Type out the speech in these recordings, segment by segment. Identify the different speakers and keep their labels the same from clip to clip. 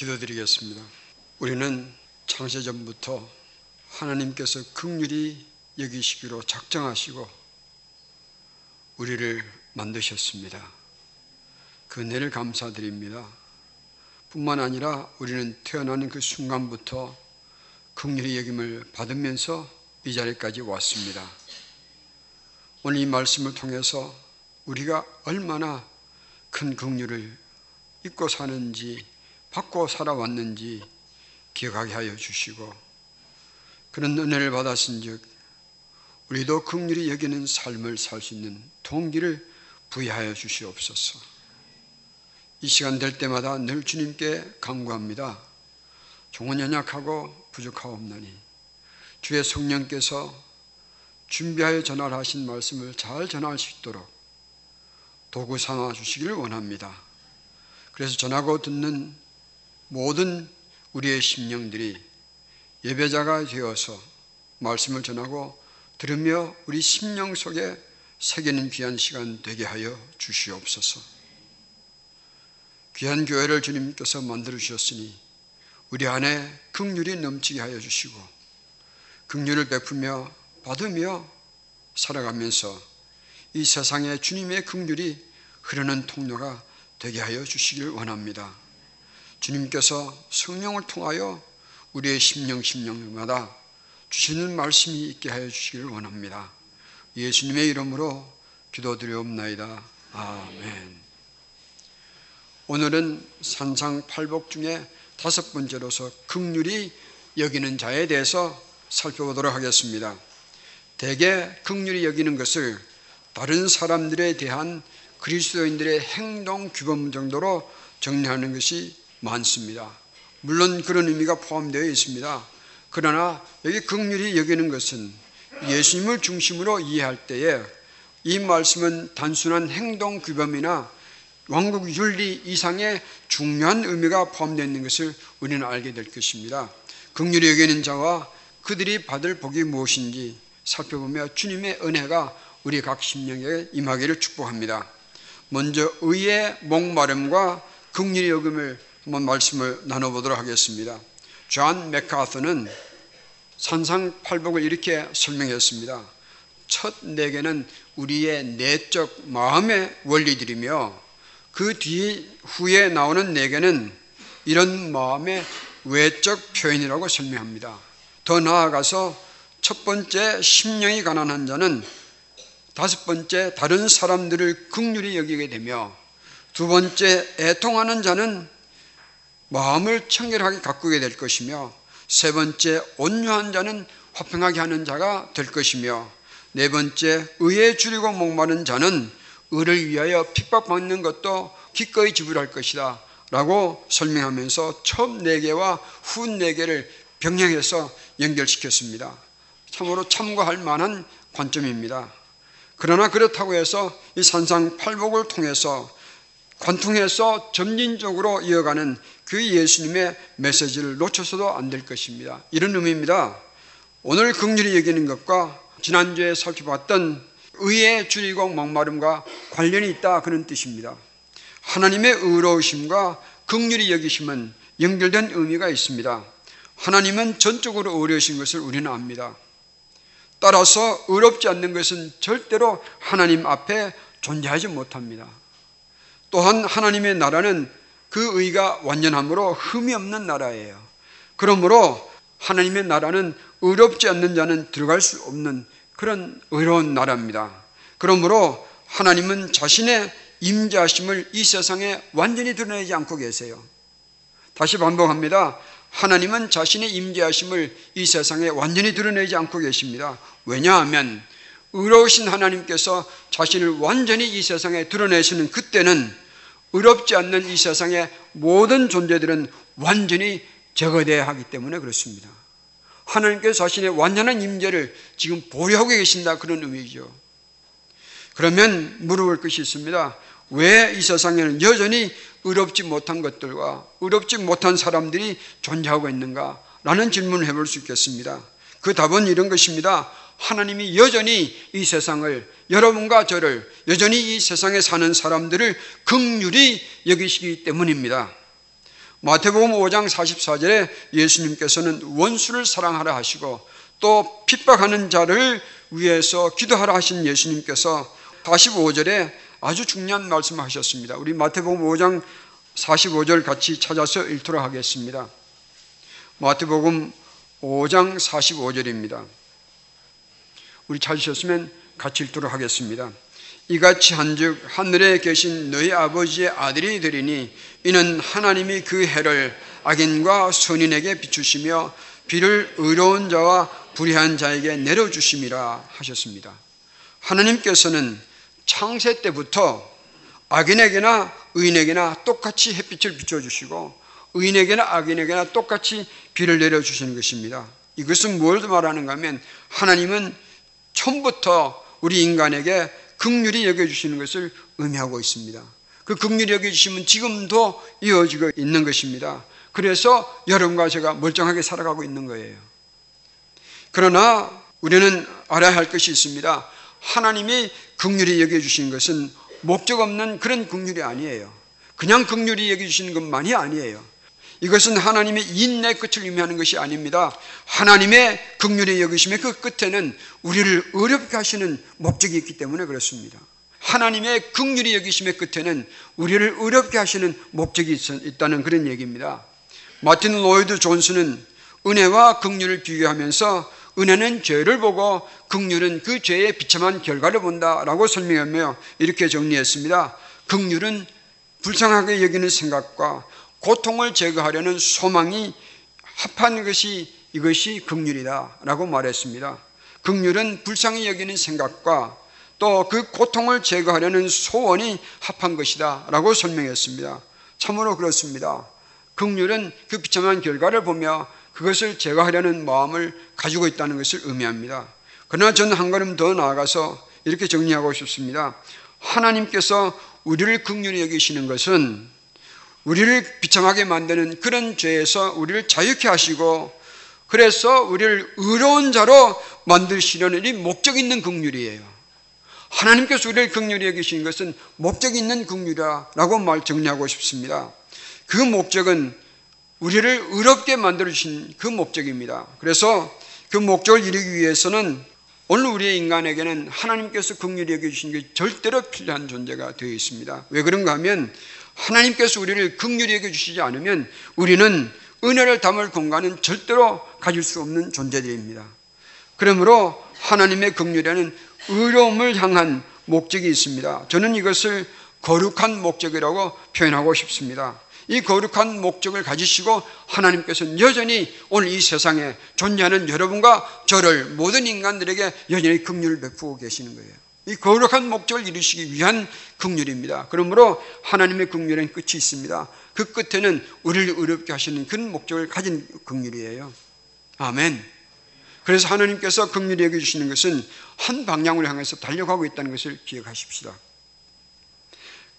Speaker 1: 기도드리겠습니다. 우리는 창세전부터 하나님께서 극률이 여기시기로 작정하시고 우리를 만드셨습니다. 그 은혜를 감사드립니다. 뿐만 아니라 우리는 태어나는 그 순간부터 극률의 여김을 받으면서 이 자리까지 왔습니다. 오늘 이 말씀을 통해서 우리가 얼마나 큰 긍휼을 잊고 사는지 받고 살아왔는지 기억하게 하여 주시고 그런 은혜를 받았은 즉 우리도 긍휼히 여기는 삶을 살 수 있는 동기를 부여하여 주시옵소서. 이 시간 될 때마다 늘 주님께 간구합니다. 종은 연약하고 부족하옵나니 주의 성령께서 준비하여 전하신 말씀을 잘 전할 수 있도록 도구 삼아 주시기를 원합니다. 그래서 전하고 듣는 모든 우리의 심령들이 예배자가 되어서 말씀을 전하고 들으며 우리 심령 속에 새기는 귀한 시간 되게 하여 주시옵소서. 귀한 교회를 주님께서 만들어 주셨으니 우리 안에 극률이 넘치게 하여 주시고 극률을 베풀며 받으며 살아가면서 이 세상에 주님의 긍휼이 흐르는 통로가 되게 하여 주시길 원합니다. 주님께서 성령을 통하여 우리의 심령 심령마다 주시는 말씀이 있게 하여 주시길 원합니다. 예수님의 이름으로 기도드리옵나이다. 아멘. 오늘은 산상팔복 중에 다섯 번째로서 극률이 여기는 자에 대해서 살펴보도록 하겠습니다. 대개 극률이 여기는 것을 다른 사람들에 대한 그리스도인들의 행동 규범 정도로 정리하는 것이 많습니다. 물론 그런 의미가 포함되어 있습니다. 그러나 여기 극률이 여기는 것은 예수님을 중심으로 이해할 때에 이 말씀은 단순한 행동 규범이나 왕국 윤리 이상의 중요한 의미가 포함되어 있는 것을 우리는 알게 될 것입니다. 긍휼히 여기는 자와 그들이 받을 복이 무엇인지 살펴보며 주님의 은혜가 우리 각 심령에 임하기를 축복합니다. 먼저 의의 목마름과 긍휼히 여김을 한번 말씀을 나눠보도록 하겠습니다. 존 맥카서는 산상팔복을 이렇게 설명했습니다. 첫 네 개는 우리의 내적 마음의 원리들이며 그 뒤 후에 나오는 네 개는 이런 마음의 외적 표현이라고 설명합니다. 더 나아가서 첫 번째 심령이 가난한 자는 다섯 번째 다른 사람들을 극률히 여기게 되며 두 번째 애통하는 자는 마음을 청결하게 가꾸게 될 것이며 세 번째 온유한 자는 화평하게 하는 자가 될 것이며 네 번째 의에 줄이고 목마른 자는 의를 위하여 핍박받는 것도 기꺼이 지불할 것이다 라고 설명하면서 처음 네 개와 후 네 개를 병행해서 연결시켰습니다. 참으로 참고할 만한 관점입니다. 그러나 그렇다고 해서 이 산상팔복을 통해서 관통해서 점진적으로 이어가는 그 예수님의 메시지를 놓쳐서도 안 될 것입니다. 이런 의미입니다. 오늘 극률이 여기는 것과 지난주에 살펴봤던 의에 줄이고 목마름과 관련이 있다 그런 뜻입니다. 하나님의 의로우심과 극률이 여기심은 연결된 의미가 있습니다. 하나님은 전적으로 의로우신 것을 우리는 압니다. 따라서 의롭지 않는 것은 절대로 하나님 앞에 존재하지 못합니다. 또한 하나님의 나라는 그 의가 완전함으로 흠이 없는 나라예요. 그러므로 하나님의 나라는 의롭지 않는 자는 들어갈 수 없는 그런 의로운 나라입니다. 그러므로 하나님은 자신의 임자심을 이 세상에 완전히 드러내지 않고 계세요. 다시 반복합니다. 하나님은 자신의 임재하심을 이 세상에 완전히 드러내지 않고 계십니다. 왜냐하면 의로우신 하나님께서 자신을 완전히 이 세상에 드러내시는 그때는 의롭지 않는 이 세상의 모든 존재들은 완전히 제거되어야 하기 때문에 그렇습니다. 하나님께서 자신의 완전한 임재를 지금 보유하고 계신다 그런 의미죠. 그러면 물어볼 것이 있습니다. 왜 이 세상에는 여전히 의롭지 못한 것들과 의롭지 못한 사람들이 존재하고 있는가? 라는 질문을 해볼 수 있겠습니다. 그 답은 이런 것입니다. 하나님이 여전히 이 세상을 여러분과 저를 여전히 이 세상에 사는 사람들을 극률이 여기시기 때문입니다. 마태복음 5장 44절에 예수님께서는 원수를 사랑하라 하시고 또 핍박하는 자를 위해서 기도하라 하신 예수님께서 45절에 아주 중요한 말씀을 하셨습니다. 우리 마태복음 5장 45절 같이 찾아서 읽도록 하겠습니다. 마태복음 5장 45절입니다. 우리 찾으셨으면 같이 읽도록 하겠습니다. 이같이 한즉 하늘에 계신 너희 아버지의 아들이 되리니 이는 하나님이 그 해를 악인과 선인에게 비추시며 비를 의로운 자와 불의한 자에게 내려주심이라 하셨습니다. 하나님께서는 창세 때부터 악인에게나 의인에게나 똑같이 햇빛을 비춰주시고 의인에게나 악인에게나 똑같이 비를 내려주시는 것입니다. 이것은 뭘 말하는가 하면 하나님은 처음부터 우리 인간에게 극률이 여겨주시는 것을 의미하고 있습니다. 그 극률이 여겨주시면 지금도 이어지고 있는 것입니다. 그래서 여러분과 제가 멀쩡하게 살아가고 있는 거예요. 그러나 우리는 알아야 할 것이 있습니다. 하나님이 극률이 여겨주시는 것은 목적 없는 그런 극률이 아니에요. 그냥 극률이 여겨주시는 것만이 아니에요. 이것은 하나님의 인내 끝을 의미하는 것이 아닙니다. 하나님의 극률이 여기심의 그 끝에는 우리를 어렵게 하시는 목적이 있기 때문에 그렇습니다. 하나님의 극률이 여기심의 끝에는 우리를 어렵게 하시는 목적이 있 다는 그런 얘기입니다. 마틴 로이드 존스는 은혜와 극률을 비교하면서 은혜는 죄를 보고 극률은 그 죄의 비참한 결과를 본다라고 설명하며 이렇게 정리했습니다. 극률은 불쌍하게 여기는 생각과 고통을 제거하려는 소망이 합한 것이 이것이 극률이다라고 말했습니다. 극률은 불쌍히 여기는 생각과 또 그 고통을 제거하려는 소원이 합한 것이다라고 설명했습니다. 참으로 그렇습니다. 극률은 그 비참한 결과를 보며 그것을 제거하려는 마음을 가지고 있다는 것을 의미합니다. 그러나 저는 한 걸음 더 나아가서 이렇게 정리하고 싶습니다. 하나님께서 우리를 극률히 여기시는 것은 우리를 비참하게 만드는 그런 죄에서 우리를 자유케 하시고 그래서 우리를 의로운 자로 만드시려는 이 목적 있는 극률이에요. 하나님께서 우리를 극률히 여기시는 것은 목적 있는 극률이라고 말 정리하고 싶습니다. 그 목적은 우리를 의롭게 만들어 주신 그 목적입니다. 그래서 그 목적을 이루기 위해서는 오늘 우리의 인간에게는 하나님께서 긍휼히 여겨 주신 게 절대로 필요한 존재가 되어 있습니다. 왜 그런가 하면 하나님께서 우리를 긍휼히 여겨 주시지 않으면 우리는 은혜를 담을 공간은 절대로 가질 수 없는 존재들입니다. 그러므로 하나님의 긍휼에는 의로움을 향한 목적이 있습니다. 저는 이것을 거룩한 목적이라고 표현하고 싶습니다. 이 거룩한 목적을 가지시고 하나님께서는 여전히 오늘 이 세상에 존재하는 여러분과 저를 모든 인간들에게 여전히 긍휼을 베푸고 계시는 거예요. 이 거룩한 목적을 이루시기 위한 긍휼입니다. 그러므로 하나님의 긍휼엔 끝이 있습니다. 그 끝에는 우리를 의롭게 하시는 그런 목적을 가진 긍휼이에요. 아멘. 그래서 하나님께서 긍휼히 여겨 주시는 것은 한 방향으로 향해서 달려가고 있다는 것을 기억하십시다.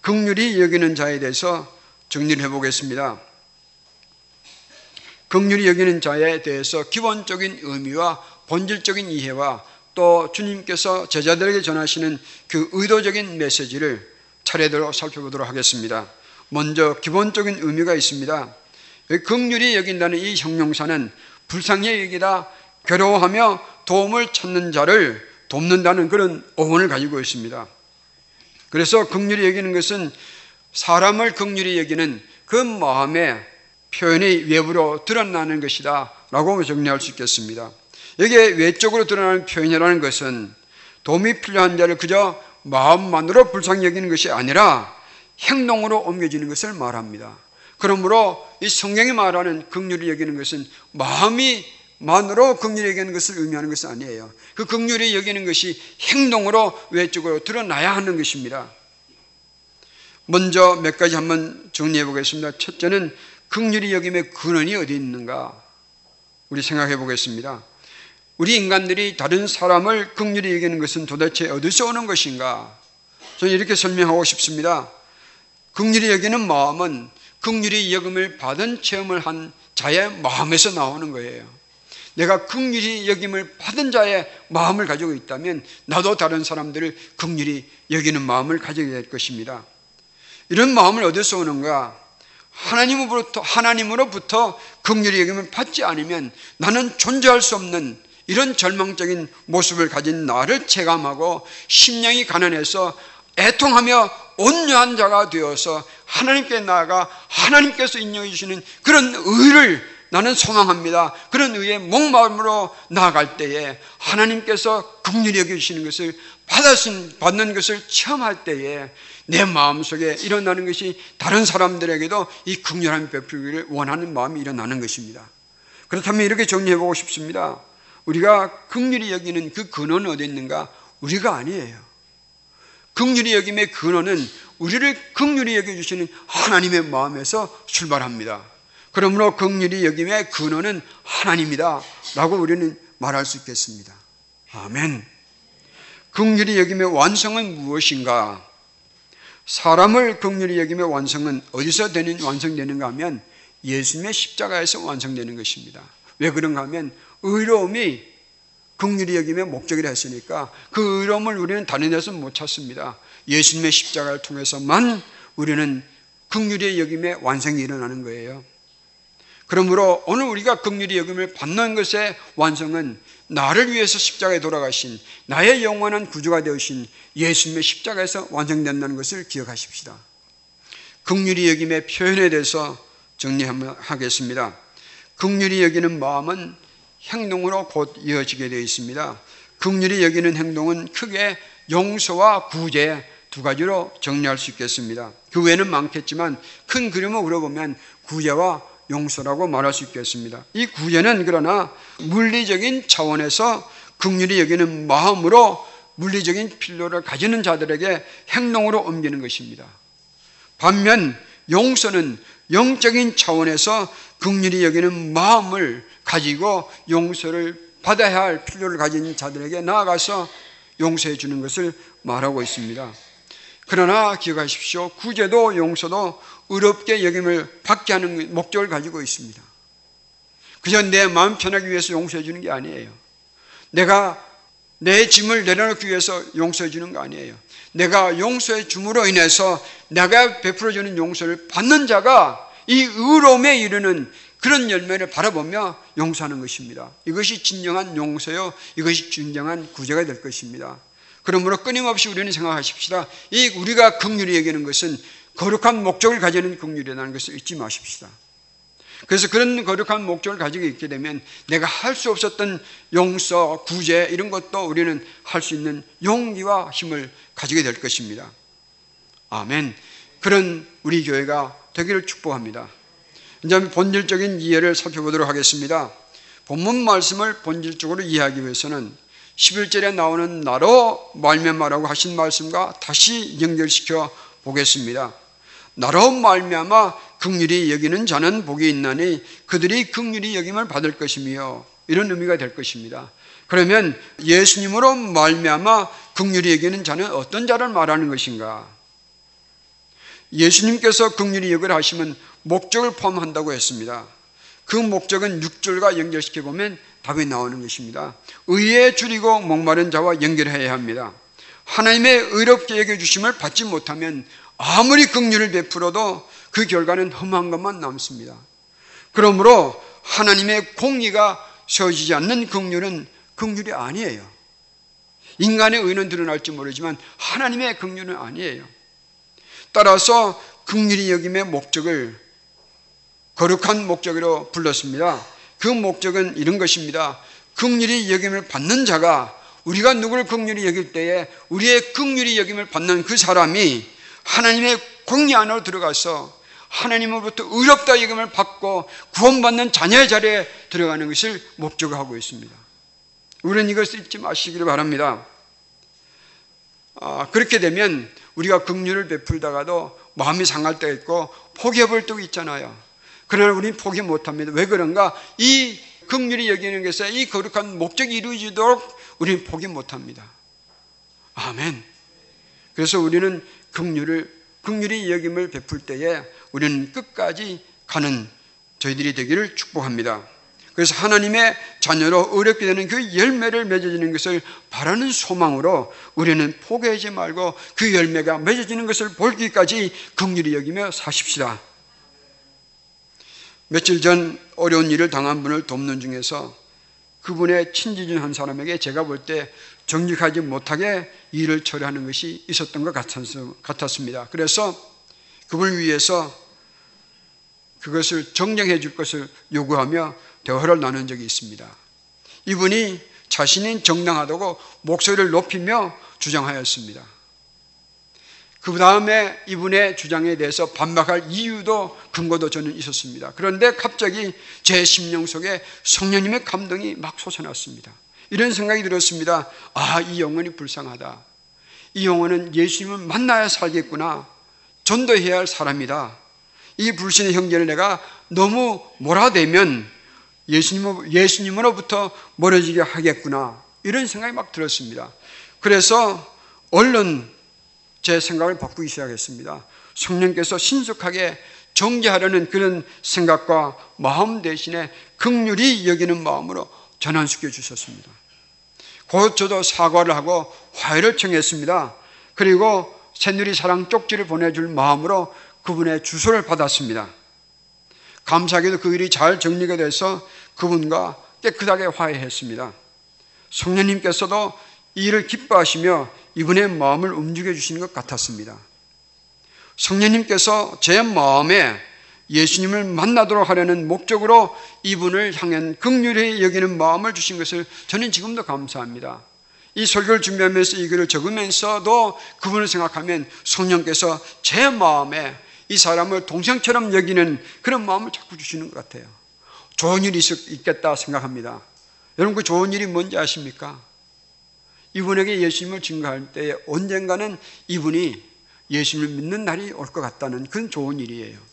Speaker 1: 긍휼히 여기는 자에 대해서 정리를 해보겠습니다. 긍휼히 여기는 자에 대해서 기본적인 의미와 본질적인 이해와 또 주님께서 제자들에게 전하시는 그 의도적인 메시지를 차례대로 살펴보도록 하겠습니다. 먼저 기본적인 의미가 있습니다. 긍휼히 여긴다는 이 형용사는 불쌍히 여기다 괴로워하며 도움을 찾는 자를 돕는다는 그런 어원을 가지고 있습니다. 그래서 긍휼히 여기는 것은 사람을 극률히 여기는 그 마음의 표현이 외부로 드러나는 것이다 라고 정리할 수 있겠습니다. 여기에 외적으로 드러나는 표현이라는 것은 도움이 필요한 자를 그저 마음만으로 불쌍히 여기는 것이 아니라 행동으로 옮겨지는 것을 말합니다. 그러므로 이 성경이 말하는 극률이 여기는 것은 마음이 만으로 극률이 여기는 것을 의미하는 것은 아니에요. 그 극률이 여기는 것이 행동으로 외적으로 드러나야 하는 것입니다. 먼저 몇 가지 한번 정리해 보겠습니다. 첫째는 극률이 여김의 근원이 어디 있는가? 우리 생각해 보겠습니다. 우리 인간들이 다른 사람을 극률이 여기는 것은 도대체 어디서 오는 것인가? 저는 이렇게 설명하고 싶습니다. 극률이 여기는 마음은 극률이 여김을 받은 체험을 한 자의 마음에서 나오는 거예요. 내가 극률이 여김을 받은 자의 마음을 가지고 있다면 나도 다른 사람들을 극률이 여기는 마음을 가지게 될 것입니다. 이런 마음을 어디서 오는가? 하나님으로부터 하나님으로부터 긍휼히 여김을 받지 않으면 나는 존재할 수 없는 이런 절망적인 모습을 가진 나를 체감하고 심령이 가난해서 애통하며 온유한 자가 되어서 하나님께 나아가 하나님께서 인정해 주시는 그런 의를 나는 소망합니다. 그런 의의 목마름으로 나아갈 때에 하나님께서 긍휼히 여겨주시는 것을 받았은, 받는 것을 체험할 때에 내 마음속에 일어나는 것이 다른 사람들에게도 이 긍휼함 베풀기를 원하는 마음이 일어나는 것입니다. 그렇다면 이렇게 정리해 보고 싶습니다. 우리가 긍휼히 여기는 그 근원은 어디 있는가? 우리가 아니에요. 긍휼히 여김의 근원은 우리를 긍휼히 여겨 주시는 하나님의 마음에서 출발합니다. 그러므로 긍휼히 여김의 근원은 하나님이다 라고 우리는 말할 수 있겠습니다. 아멘. 긍휼히 여김의 완성은 무엇인가? 사람을 긍휼히 여김의 완성은 어디서 되는 완성되는가 하면 예수님의 십자가에서 완성되는 것입니다. 왜 그런가 하면 의로움이 긍휼히 여김의 목적이라 했으니까 그 의로움을 우리는 다른 데서 못 찾습니다. 예수님의 십자가를 통해서만 우리는 긍휼히 여김의 완성이 일어나는 거예요. 그러므로 오늘 우리가 긍휼히 여김을 받는 것의 완성은 나를 위해서 십자가에 돌아가신 나의 영원한 구주가 되으신 예수님의 십자가에서 완성된다는 것을 기억하십시다. 긍휼히 여김의 표현에 대해서 정리하겠습니다. 긍휼히 여기는 마음은 행동으로 곧 이어지게 되어 있습니다. 긍휼히 여기는 행동은 크게 용서와 구제 두 가지로 정리할 수 있겠습니다. 그 외에는 많겠지만 큰 그림을 그려보면 구제와 용서라고 말할 수 있겠습니다. 이 구제는 그러나 물리적인 차원에서 극률이 여기는 마음으로 물리적인 필요를 가지는 자들에게 행동으로 옮기는 것입니다. 반면 용서는 영적인 차원에서 극률이 여기는 마음을 가지고 용서를 받아야 할 필요를 가진 자들에게 나아가서 용서해 주는 것을 말하고 있습니다. 그러나 기억하십시오. 구제도 용서도 의롭게 여김을 받게 하는 목적을 가지고 있습니다. 그저 내 마음 편하기 위해서 용서해 주는 게 아니에요. 내가 내 짐을 내려놓기 위해서 용서해 주는 거 아니에요. 내가 용서해 줌으로 인해서 내가 베풀어 주는 용서를 받는 자가 이 의로움에 이르는 그런 열매를 바라보며 용서하는 것입니다. 이것이 진정한 용서요. 이것이 진정한 구제가 될 것입니다. 그러므로 끊임없이 우리는 생각하십시다. 이 우리가 긍휼히 여기는 것은 거룩한 목적을 가지는 긍휼이라는 것을 잊지 마십시다. 그래서 그런 거룩한 목적을 가지고 있게 되면 내가 할 수 없었던 용서, 구제 이런 것도 우리는 할 수 있는 용기와 힘을 가지게 될 것입니다. 아멘. 그런 우리 교회가 되기를 축복합니다. 이제 본질적인 이해를 살펴보도록 하겠습니다. 본문 말씀을 본질적으로 이해하기 위해서는 11절에 나오는 나로 말미암아라고 하신 말씀과 다시 연결시켜 보겠습니다. 나로 말미암아 극률이 여기는 자는 복이 있나니 그들이 극률이 여김을 받을 것이며 이런 의미가 될 것입니다. 그러면 예수님으로 말미암아 극률이 여기는 자는 어떤 자를 말하는 것인가? 예수님께서 극률이 여기를 하시면 목적을 포함한다고 했습니다. 그 목적은 6절과 연결시켜 보면 답이 나오는 것입니다. 의에 줄이고 목마른 자와 연결해야 합니다. 하나님의 의롭게 여겨 주심을 받지 못하면 아무리 긍휼을 베풀어도 그 결과는 험한 것만 남습니다. 그러므로 하나님의 공의가 세워지지 않는 긍휼은 긍휼이 아니에요. 인간의 의는 드러날지 모르지만 하나님의 긍휼은 아니에요. 따라서 긍휼이 여김의 목적을 거룩한 목적으로 불렀습니다. 그 목적은 이런 것입니다. 긍휼이 여김을 받는 자가 우리가 누구를 긍휼히 여길 때에 우리의 긍휼이 여김을 받는 그 사람이 하나님의 공리 안으로 들어가서 하나님으로부터 의롭다 여김을 받고 구원받는 자녀의 자리에 들어가는 것을 목적으로 하고 있습니다. 우리는 이것을 잊지 마시기를 바랍니다. 아, 그렇게 되면 우리가 긍휼을 베풀다가도 마음이 상할 때가 있고 포기해볼 때가 있잖아요. 그러나 우리는 포기 못합니다. 왜 그런가? 이 긍휼이 여기는 것에 이 거룩한 목적이 이루어지도록 우리는 포기 못합니다. 아멘. 그래서 우리는 긍휼을 긍휼이 여김을 베풀 때에 우리는 끝까지 가는 저희들이 되기를 축복합니다. 그래서 하나님의 자녀로 어렵게 되는 그 열매를 맺어지는 것을 바라는 소망으로 우리는 포기하지 말고 그 열매가 맺어지는 것을 볼기까지 긍휼히 여기며 사십시다. 며칠 전 어려운 일을 당한 분을 돕는 중에서 그분의 친지인 한 사람에게 제가 볼 때 정직하지 못하게 일을 처리하는 것이 있었던 것 같았습니다. 그래서 그분을 위해서 그것을 정정해 줄 것을 요구하며 대화를 나눈 적이 있습니다. 이분이 자신이 정당하다고 목소리를 높이며 주장하였습니다. 그 다음에 이분의 주장에 대해서 반박할 이유도 근거도 저는 있었습니다. 그런데 갑자기 제 심령 속에 성령님의 감동이 막 솟아났습니다. 이런 생각이 들었습니다. 아, 이 영혼이 불쌍하다. 이 영혼은 예수님을 만나야 살겠구나. 전도해야 할 사람이다. 이 불신의 형제를 내가 너무 몰아대면 예수님, 예수님으로부터 멀어지게 하겠구나. 이런 생각이 막 들었습니다. 그래서 얼른 제 생각을 바꾸기 시작했습니다. 성령께서 신속하게 정죄하려는 그런 생각과 마음 대신에 극률이 여기는 마음으로 전환시켜 주셨습니다. 곧 저도 사과를 하고 화해를 청했습니다. 그리고 새누리 사랑 쪽지를 보내줄 마음으로 그분의 주소를 받았습니다. 감사하게도 그 일이 잘 정리가 돼서 그분과 깨끗하게 화해했습니다. 성령님께서도 이 일을 기뻐하시며 이분의 마음을 움직여 주시는 것 같았습니다. 성령님께서 제 마음에 예수님을 만나도록 하려는 목적으로 이분을 향한 극률히 여기는 마음을 주신 것을 저는 지금도 감사합니다. 이 설교를 준비하면서 이 글을 적으면서도 그분을 생각하면 성령께서 제 마음에 이 사람을 동생처럼 여기는 그런 마음을 자꾸 주시는 것 같아요. 좋은 일이 있겠다 생각합니다. 여러분 그 좋은 일이 뭔지 아십니까? 이분에게 예수님을 증거할 때 언젠가는 이분이 예수님을 믿는 날이 올 것 같다는 그런 좋은 일이에요.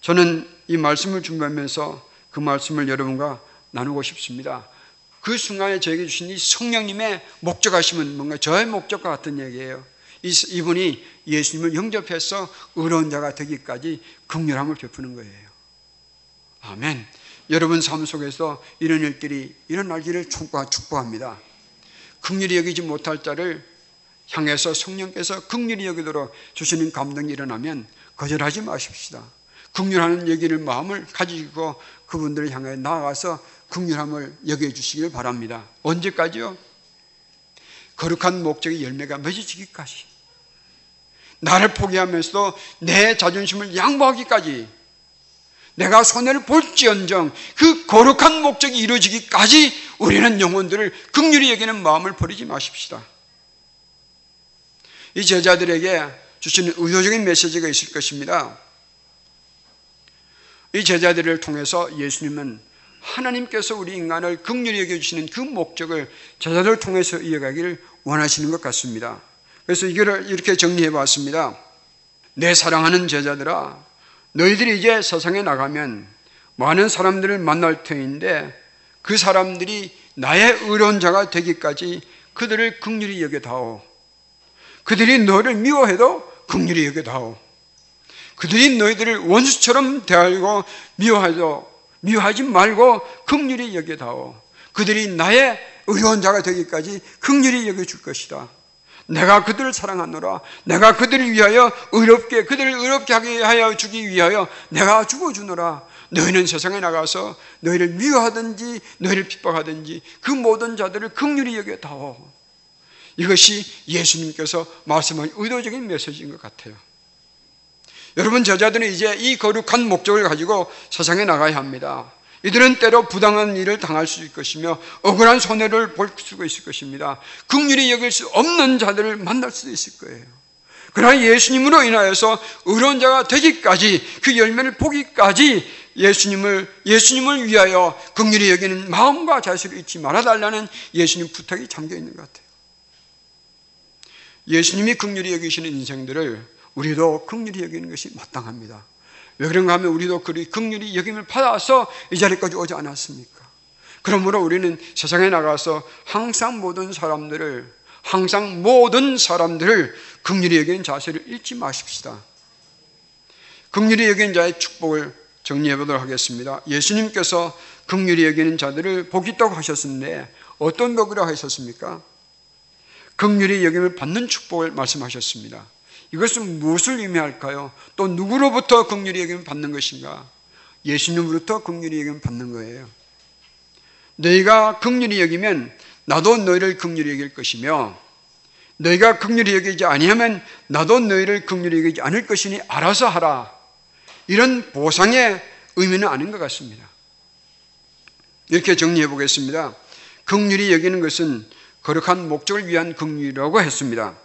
Speaker 1: 저는 이 말씀을 준비하면서 그 말씀을 여러분과 나누고 싶습니다. 그 순간에 저에게 주신 이 성령님의 목적하심은 뭔가 저의 목적과 같은 얘기예요. 이분이 예수님을 영접해서 의로운 자가 되기까지 극렬함을 베푸는 거예요. 아멘. 여러분 삶 속에서 이런 일들이 일어나기를 축복합니다. 극률이 여기지 못할 자를 향해서 성령께서 극률이 여기도록 주시는 감동이 일어나면 거절하지 마십시다. 극률하는 여기를 마음을 가지고 그분들을 향해 나아가서 극률함을 여겨 주시길 바랍니다. 언제까지요? 거룩한 목적의 열매가 맺어지기까지. 나를 포기하면서도 내 자존심을 양보하기까지 내가 손해를 볼지언정 그 거룩한 목적이 이루어지기까지 우리는 영혼들을 극률히 여기는 마음을 버리지 마십시다. 이 제자들에게 주시는 의도적인 메시지가 있을 것입니다. 이 제자들을 통해서 예수님은 하나님께서 우리 인간을 극률히 여겨주시는 그 목적을 제자들을 통해서 이어가기를 원하시는 것 같습니다. 그래서 이걸 이렇게 정리해 봤습니다. 내 사랑하는 제자들아, 너희들이 이제 세상에 나가면 많은 사람들을 만날 터인데 그 사람들이 나의 의로운 자가 되기까지 그들을 극률히 여겨다오. 그들이 너를 미워해도 극률히 여겨다오. 그들이 너희들을 원수처럼 대하고 미워하도 미워하지 말고 극률히 여겨다오. 그들이 나의 의로운 자가 되기까지 극률히 여겨줄 것이다. 내가 그들을 사랑하노라. 내가 그들을 위하여 의롭게 그들을 의롭게 하게 하여 주기 위하여 내가 죽어 주노라. 너희는 세상에 나가서 너희를 미워하든지 너희를 핍박하든지 그 모든 자들을 극률히 여겨다오. 이것이 예수님께서 말씀한 의도적인 메시지인 것 같아요. 여러분 제자들은 이제 이 거룩한 목적을 가지고 세상에 나가야 합니다. 이들은 때로 부당한 일을 당할 수 있을 것이며 억울한 손해를 볼 수가 있을 것입니다. 극률이 여길 수 없는 자들을 만날 수도 있을 거예요. 그러나 예수님으로 인하여서 의로운 자가 되기까지 그 열매를 보기까지 예수님을 예수님을 위하여 극률이 여기는 마음과 자세를 잊지 말아 달라는 예수님 부탁이 잠겨 있는 것 같아요. 예수님이 극률이 여기시는 인생들을 우리도 극률이 여기는 것이 마땅합니다. 왜 그런가 하면 우리도 그 극률이 여김을 받아서 이 자리까지 오지 않았습니까? 그러므로 우리는 세상에 나가서 항상 모든 사람들을 항상 모든 사람들을 극률이 여기는 자세를 잃지 마십시다. 극률이 여기는 자의 축복을 정리해 보도록 하겠습니다. 예수님께서 극률이 여기는 자들을 복이 있다고 하셨는데 어떤 복이라고 하셨습니까? 극률이 여김을 받는 축복을 말씀하셨습니다. 이것은 무엇을 의미할까요? 또 누구로부터 긍휼히 여김을 받는 것인가? 예수님으로부터 긍휼히 여김 받는 거예요. 너희가 긍휼히 여기면 나도 너희를 긍휼히 여길 것이며 너희가 긍휼히 여기지 아니하면 나도 너희를 긍휼히 여기지 않을 것이니 알아서 하라. 이런 보상의 의미는 아닌 것 같습니다. 이렇게 정리해 보겠습니다. 긍휼히 여기는 것은 거룩한 목적을 위한 긍휼이라고 했습니다.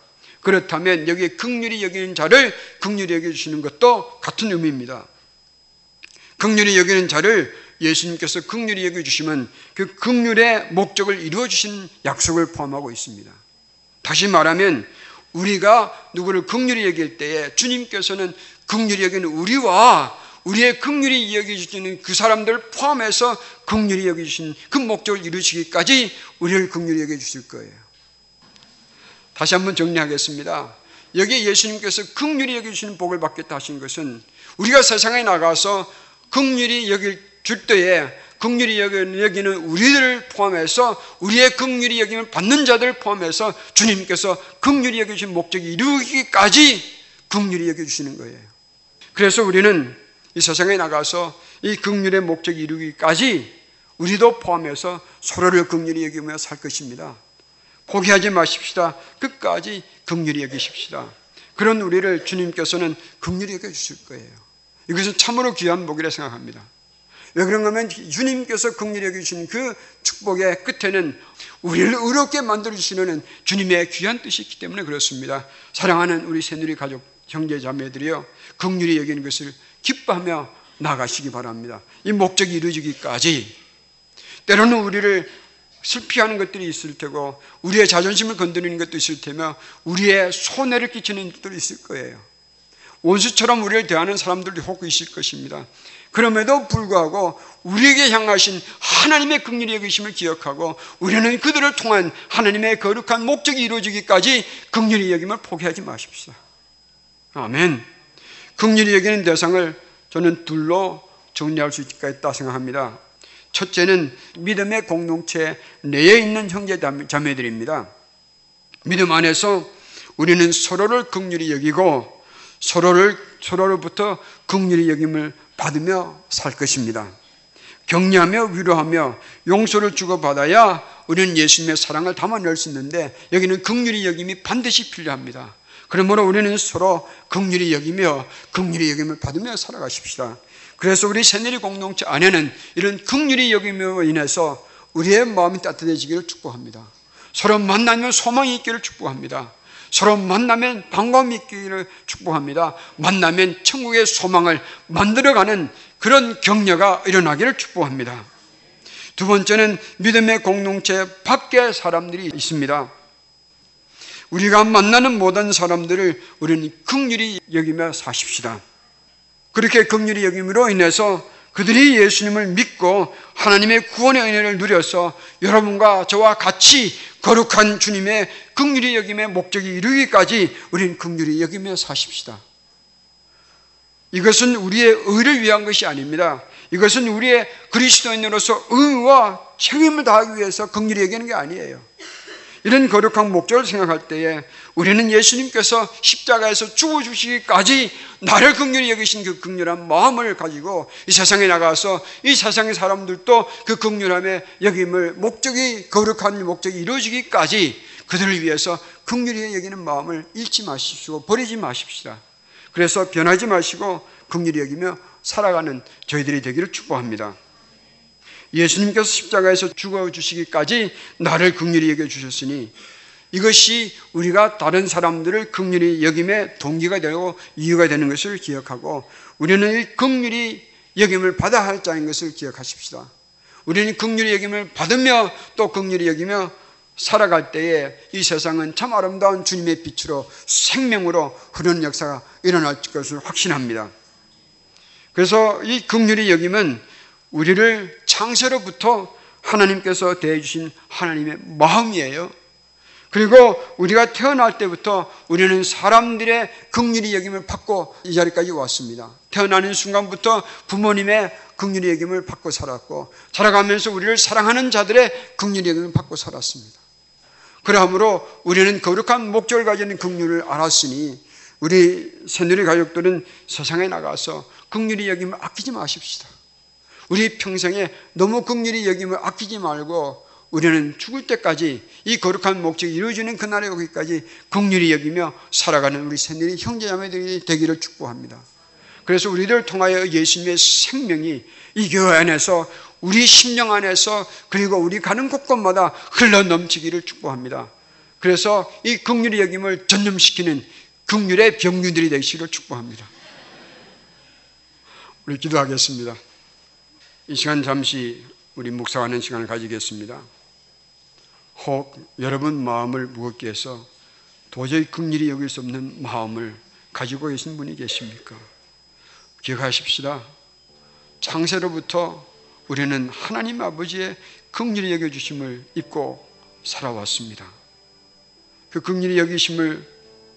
Speaker 1: 그렇다면 여기에 극률이 여기는 자를 극률이 여겨주시는 것도 같은 의미입니다. 극률이 여기는 자를 예수님께서 극률이 여겨주시면 그 극률의 목적을 이루어주신 약속을 포함하고 있습니다. 다시 말하면 우리가 누구를 극률이 여길 때에 주님께서는 극률이 여기는 우리와 우리의 극률이 여겨주시는 그 사람들 포함해서 극률이 여겨주신 그 목적을 이루시기까지 우리를 극률이 여겨주실 거예요. 다시 한번 정리하겠습니다. 여기 예수님께서 극률이 여기시는 복을 받겠다 하신 것은 우리가 세상에 나가서 극률이 여길 줄 때에 극률이 여기는 우리들을 포함해서 우리의 극률이 여기면 받는 자들을 포함해서 주님께서 극률이 여기신 목적이 이루기까지 극률이 여겨주시는 거예요. 그래서 우리는 이 세상에 나가서 이 극률의 목적이 이루기까지 우리도 포함해서 서로를 극률이 여기며 살 것입니다. 포기하지 마십시다. 끝까지 극률히 여기십시다. 그런 우리를 주님께서는 극률히 여겨주실 거예요. 이것은 참으로 귀한 복이라 생각합니다. 왜 그런가 하면 주님께서 극률히 여겨주신 그 축복의 끝에는 우리를 의롭게 만들어주시는 주님의 귀한 뜻이 있기 때문에 그렇습니다. 사랑하는 우리 새누리 가족 형제 자매들이요. 극률히 여기는 것을 기뻐하며 나가시기 바랍니다. 이 목적이 이루어지기까지 때로는 우리를 슬피하는 것들이 있을 테고 우리의 자존심을 건드리는 것도 있을 테며 우리의 손해를 끼치는 것들이 있을 거예요. 원수처럼 우리를 대하는 사람들도 혹 있을 것입니다. 그럼에도 불구하고 우리에게 향하신 하나님의 긍휼의 여기심을 기억하고 우리는 그들을 통한 하나님의 거룩한 목적이 이루어지기까지 긍휼히 여김을 포기하지 마십시다. 아멘. 긍휼히 여기는 대상을 저는 둘로 정리할 수 있겠다 생각합니다. 첫째는 믿음의 공동체 내에 있는 형제 자매들입니다. 믿음 안에서 우리는 서로를 극률히 여기고 서로를 서로로부터 극률히 여김을 받으며 살 것입니다. 격려하며 위로하며 용서를 주고 받아야 우리는 예수님의 사랑을 담아낼 수 있는데 여기는 극률이 여김이 반드시 필요합니다. 그러므로 우리는 서로 극률이 여기며 극률이 여김을 받으며 살아가십시다. 그래서 우리 새내리 공동체 안에는 이런 극률이 여김으로 인해서 우리의 마음이 따뜻해지기를 축복합니다. 서로 만나면 소망이 있기를 축복합니다. 서로 만나면 반감이 있기를 축복합니다. 만나면 천국의 소망을 만들어가는 그런 격려가 일어나기를 축복합니다. 두 번째는 믿음의 공동체 밖에 사람들이 있습니다. 우리가 만나는 모든 사람들을 우리는 극률이 여기며 사십시다. 그렇게 긍휼히 여김으로 인해서 그들이 예수님을 믿고 하나님의 구원의 은혜를 누려서 여러분과 저와 같이 거룩한 주님의 긍휼히 여김의 목적이 이르기까지 우리는 긍휼히 여기며 사십시다. 이것은 우리의 의를 위한 것이 아닙니다. 이것은 우리의 그리스도인으로서 의와 책임을 다하기 위해서 긍휼히 여기는 게 아니에요. 이런 거룩한 목적을 생각할 때에 우리는 예수님께서 십자가에서 죽어주시기까지 나를 극렬히 여기신 그 극렬한 마음을 가지고 이 세상에 나가서 이 세상의 사람들도 그 극렬함의 여김을 목적이 거룩한 목적이 이루어지기까지 그들을 위해서 극렬히 여기는 마음을 잃지 마십시오. 버리지 마십시다. 그래서 변하지 마시고 극렬히 여기며 살아가는 저희들이 되기를 축복합니다. 예수님께서 십자가에서 죽어 주시기까지 나를 극렬히 여겨 주셨으니 이것이 우리가 다른 사람들을 극렬히 여김의 동기가 되고 이유가 되는 것을 기억하고 우리는 이 극렬히 여김을 받아야 할 자인 것을 기억하십시다. 우리는 극렬히 여김을 받으며 또 극렬히 여기며 살아갈 때에 이 세상은 참 아름다운 주님의 빛으로 생명으로 흐르는 역사가 일어날 것을 확신합니다. 그래서 이 극렬히 여김은 우리를 창세로부터 하나님께서 대해주신 하나님의 마음이에요. 그리고 우리가 태어날 때부터 우리는 사람들의 극률이 여김을 받고 이 자리까지 왔습니다. 태어나는 순간부터 부모님의 극률이 여김을 받고 살았고 살아가면서 우리를 사랑하는 자들의 극률이 여김을 받고 살았습니다. 그러므로 우리는 거룩한 목적을 가지는 극률을 알았으니 우리 새누리 가족들은 세상에 나가서 극률이 여김을 아끼지 마십시다. 우리 평생에 너무 극률이 여김을 아끼지 말고 우리는 죽을 때까지 이 거룩한 목적이 이루어지는 그날에 오기까지 극률이 여기며 살아가는 우리 새들이 형제자매들이 되기를 축복합니다. 그래서 우리를 통하여 예수님의 생명이 이 교회 안에서 우리 심령 안에서 그리고 우리 가는 곳곳마다 흘러 넘치기를 축복합니다. 그래서 이 극률의 여김을 전념시키는 극률의 병균들이 되시기를 축복합니다. 우리 기도하겠습니다. 이 시간 잠시 우리 묵상하는 시간을 가지겠습니다. 혹 여러분 마음을 무겁게 해서 도저히 극률이 여길 수 없는 마음을 가지고 계신 분이 계십니까? 기억하십시다. 창세로부터 우리는 하나님 아버지의 극률이 여겨주심을 입고 살아왔습니다. 그 극률이 여기심을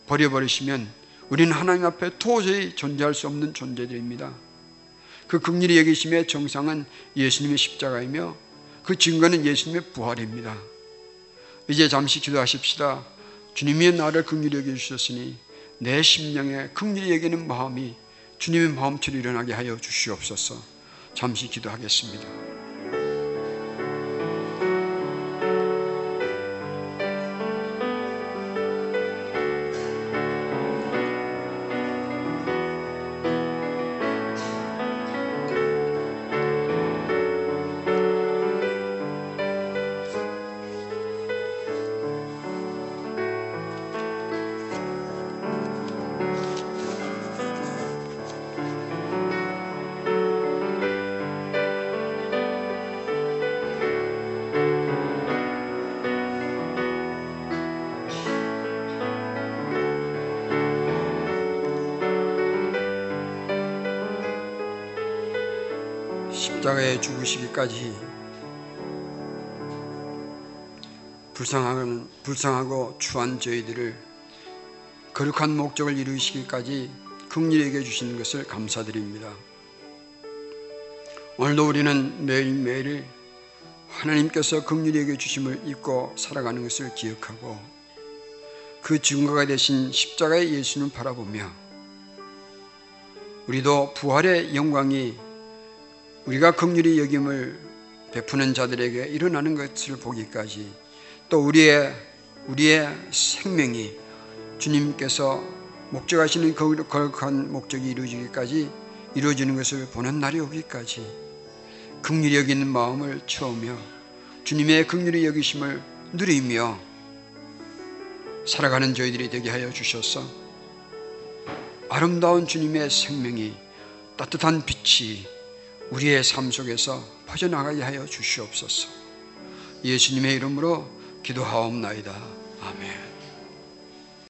Speaker 1: 버려버리시면 우리는 하나님 앞에 도저히 존재할 수 없는 존재들입니다. 그 극률이 여기심의 정상은 예수님의 십자가이며 그 증거는 예수님의 부활입니다. 이제 잠시 기도하십시다. 주님이 나를 극률히 여겨주셨으니 내 심령에 극률히 여기는 마음이 주님의 마음처럼 일어나게 하여 주시옵소서 잠시 기도하겠습니다. 십자가에 죽으시기까지 불쌍하고, 불쌍하고 추한 저희들을 거룩한 목적을 이루시기까지 극렬하게 주시는 것을 감사드립니다. 오늘도 우리는 매일매일 하나님께서 극렬하게 주심을 잊고 살아가는 것을 기억하고 그 증거가 되신 십자가의 예수는 바라보며 우리도 부활의 영광이 우리가 긍휼히 여김을 베푸는 자들에게 일어나는 것을 보기까지 또 우리의 우리의 생명이 주님께서 목적하시는 거룩한 목적이 이루어지기까지 이루어지는 것을 보는 날이 오기까지 긍휼히 여기는 마음을 채우며 주님의 긍휼히 여기심을 누리며 살아가는 저희들이 되게 하여 주셔서 아름다운 주님의 생명이 따뜻한 빛이 우리의 삶 속에서 퍼져나가게 하여 주시옵소서. 예수님의 이름으로 기도하옵나이다. 아멘.